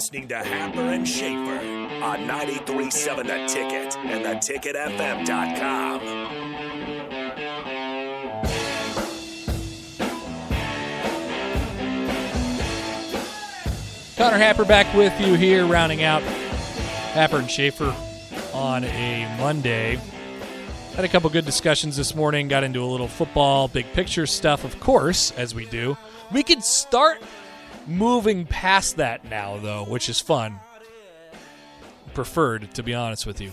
listening to Happer and Schaefer on 93.7 The Ticket and theticketfm.com. Connor Happer back with you here, rounding out Happer and Schaefer on a Monday. Had a couple good discussions this morning, got into a little football, big picture stuff, of course, as we do. We could start moving past that now, though, which is fun. Preferred, to be honest with you.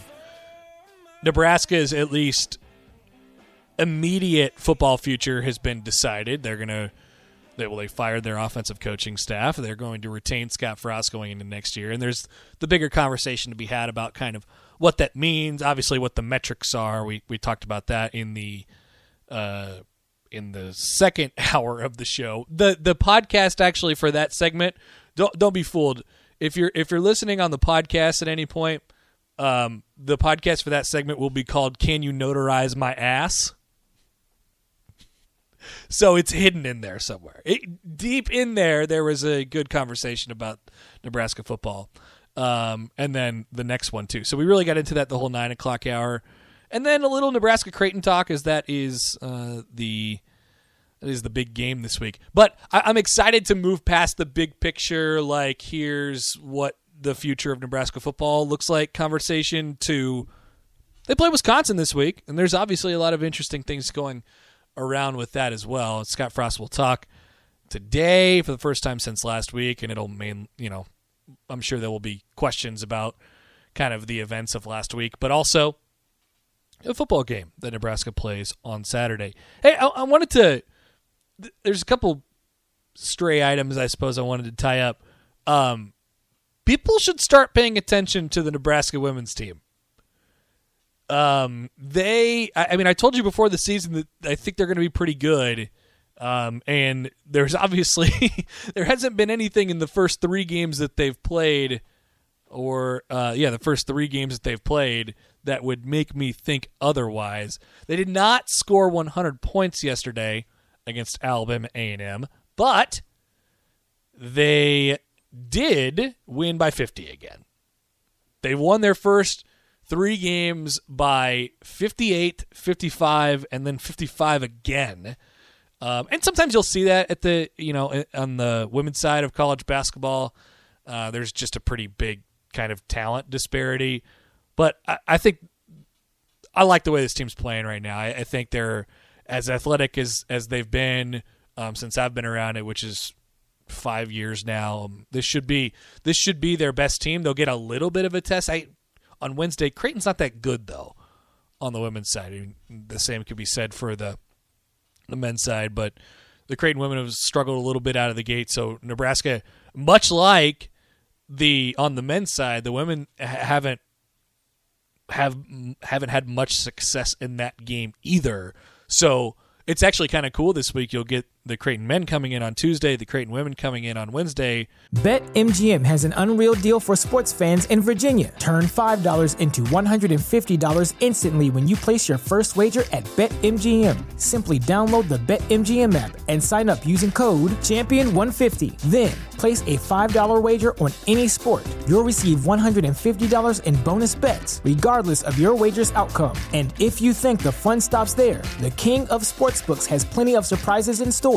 Nebraska's at least immediate football future has been decided. They're going to they well they fired their offensive coaching staff. They're going to retain Scott Frost going into next year, and there's the bigger conversation to be had about kind of what that means. Obviously, what the metrics are. We we talked about that in the uh, in the second hour of the show. the The podcast actually for that segment. Don't don't be fooled if you're if you're listening on the podcast at any point. Um, the podcast for that segment will be called "Can You Notarize My Ass." so it's hidden in there somewhere. It, deep in there, there was a good conversation about Nebraska football, um, and then the next one too. So we really got into that the whole nine o'clock hour, and then a little Nebraska Creighton talk, as that is uh, the that is the big game this week. But I, I'm excited to move past the big picture, like here's what the future of Nebraska football looks like conversation to they play Wisconsin this week, and there's obviously a lot of interesting things going around with that as well. Scott Frost will talk today for the first time since last week, and it'll main, you know, I'm sure there will be questions about kind of the events of last week, but also a football game that Nebraska plays on Saturday. Hey, I, I wanted to. There's a couple stray items I suppose I wanted to tie up. Um, people should start paying attention to the Nebraska women's team um, they, I, I mean, I told you before the season that I think they're going to be pretty good. Um, and there's obviously there hasn't been anything in the first three games that they've played, or uh, yeah, the first three games that they've played that would make me think otherwise. They did not score 100 points yesterday against Alabama A&M, but they did win by 50 again. They won their first three games by 58, 55, and then 55 again. Um, and sometimes you'll see that at the, you know, on the women's side of college basketball. Uh, there's just a pretty big kind of talent disparity. But I, I, think I like the way this team's playing right now. I, I think they're as athletic as, as they've been um, since I've been around it, which is five years now. Um, this should be this should be their best team. They'll get a little bit of a test. I on Wednesday. Creighton's not that good though on the women's side. I mean, the same could be said for the the men's side, but the Creighton women have struggled a little bit out of the gate. So Nebraska, much like the on the men's side, the women haven't have haven't had much success in that game either. So it's actually kind of cool this week. You'll get the Creighton men coming in on Tuesday, the Creighton women coming in on Wednesday. BetMGM has an unreal deal for sports fans in Virginia. Turn $5 into $150 instantly when you place your first wager at BetMGM. Simply download the BetMGM app and sign up using code Champion150. Then place a $5 wager on any sport. You'll receive $150 in bonus bets, regardless of your wager's outcome. And if you think the fun stops there, the King of Sportsbooks has plenty of surprises in store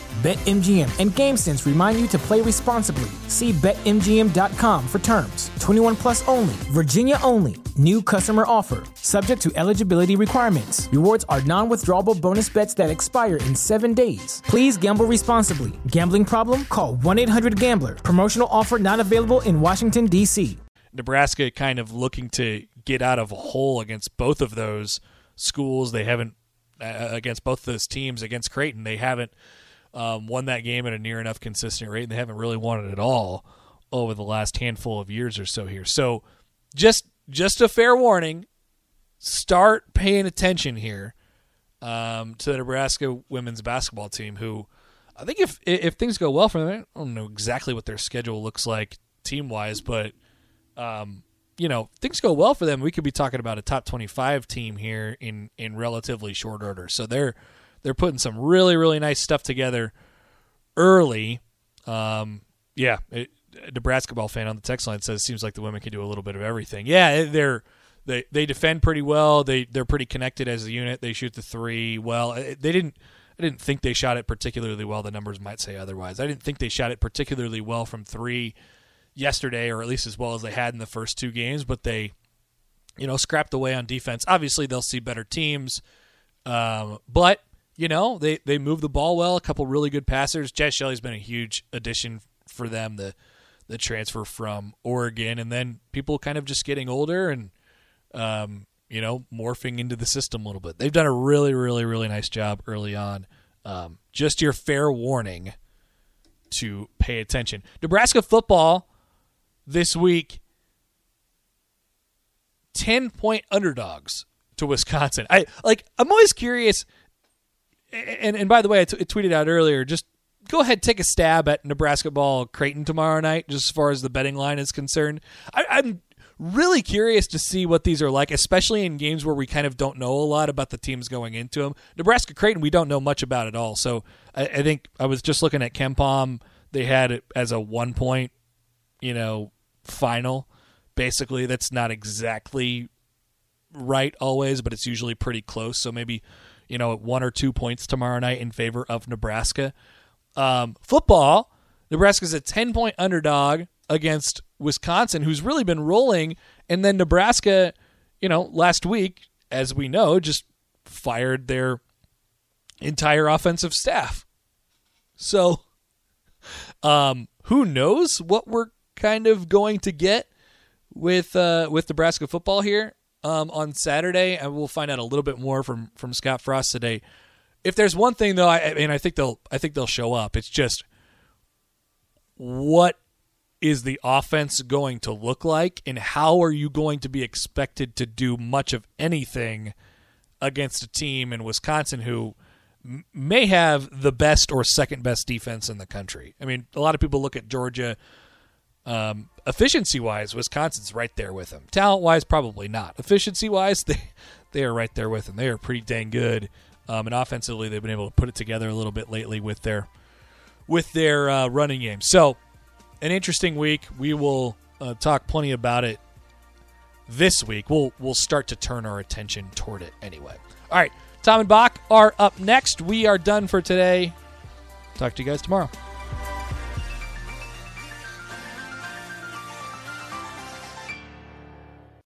BetMGM and GameSense remind you to play responsibly. See BetMGM.com for terms. 21 plus only, Virginia only. New customer offer. Subject to eligibility requirements. Rewards are non withdrawable bonus bets that expire in seven days. Please gamble responsibly. Gambling problem? Call 1 800 Gambler. Promotional offer not available in Washington, D.C. Nebraska kind of looking to get out of a hole against both of those schools. They haven't, uh, against both those teams, against Creighton, they haven't um, won that game at a near enough consistent rate, and they haven't really won it at all over the last handful of years or so here. So, just just a fair warning: start paying attention here um, to the Nebraska women's basketball team, who I think if if things go well for them, I don't know exactly what their schedule looks like team wise, but um, you know things go well for them, we could be talking about a top twenty-five team here in in relatively short order. So they're they're putting some really really nice stuff together early. Um, yeah, it, a basketball fan on the text line says seems like the women can do a little bit of everything. Yeah, they're they they defend pretty well. They they're pretty connected as a unit. They shoot the three well. They didn't. I didn't think they shot it particularly well. The numbers might say otherwise. I didn't think they shot it particularly well from three yesterday, or at least as well as they had in the first two games. But they, you know, scrapped away on defense. Obviously, they'll see better teams, um, but you know they they move the ball well. A couple really good passers. Jaz Shelley's been a huge addition for them. The the transfer from Oregon, and then people kind of just getting older and um, you know morphing into the system a little bit. They've done a really, really, really nice job early on. Um, just your fair warning to pay attention. Nebraska football this week, ten point underdogs to Wisconsin. I like. I'm always curious. And and by the way, I, t- I tweeted out earlier. Just go ahead take a stab at Nebraska ball Creighton tomorrow night, just as far as the betting line is concerned. I, I'm really curious to see what these are like, especially in games where we kind of don't know a lot about the teams going into them. Nebraska Creighton, we don't know much about at all. So I, I think I was just looking at KenPom. They had it as a one point, you know, final. Basically, that's not exactly right always, but it's usually pretty close. So maybe, you know, one or two points tomorrow night in favor of Nebraska. Um, football, Nebraska's a 10 point underdog against Wisconsin, who's really been rolling. And then Nebraska, you know, last week, as we know, just fired their entire offensive staff. So, um, who knows what we're kind of going to get with uh, with Nebraska football here um, on Saturday, and we'll find out a little bit more from from Scott Frost today if there's one thing though, I, I mean, I think they'll, I think they'll show up. It's just what is the offense going to look like, and how are you going to be expected to do much of anything against a team in Wisconsin who may have the best or second best defense in the country? I mean, a lot of people look at Georgia. Um, efficiency wise, Wisconsin's right there with them. Talent wise, probably not. Efficiency wise, they they are right there with them. They are pretty dang good. Um, and offensively, they've been able to put it together a little bit lately with their with their uh, running game. So, an interesting week. We will uh, talk plenty about it this week. We'll we'll start to turn our attention toward it anyway. All right, Tom and Bach are up next. We are done for today. Talk to you guys tomorrow.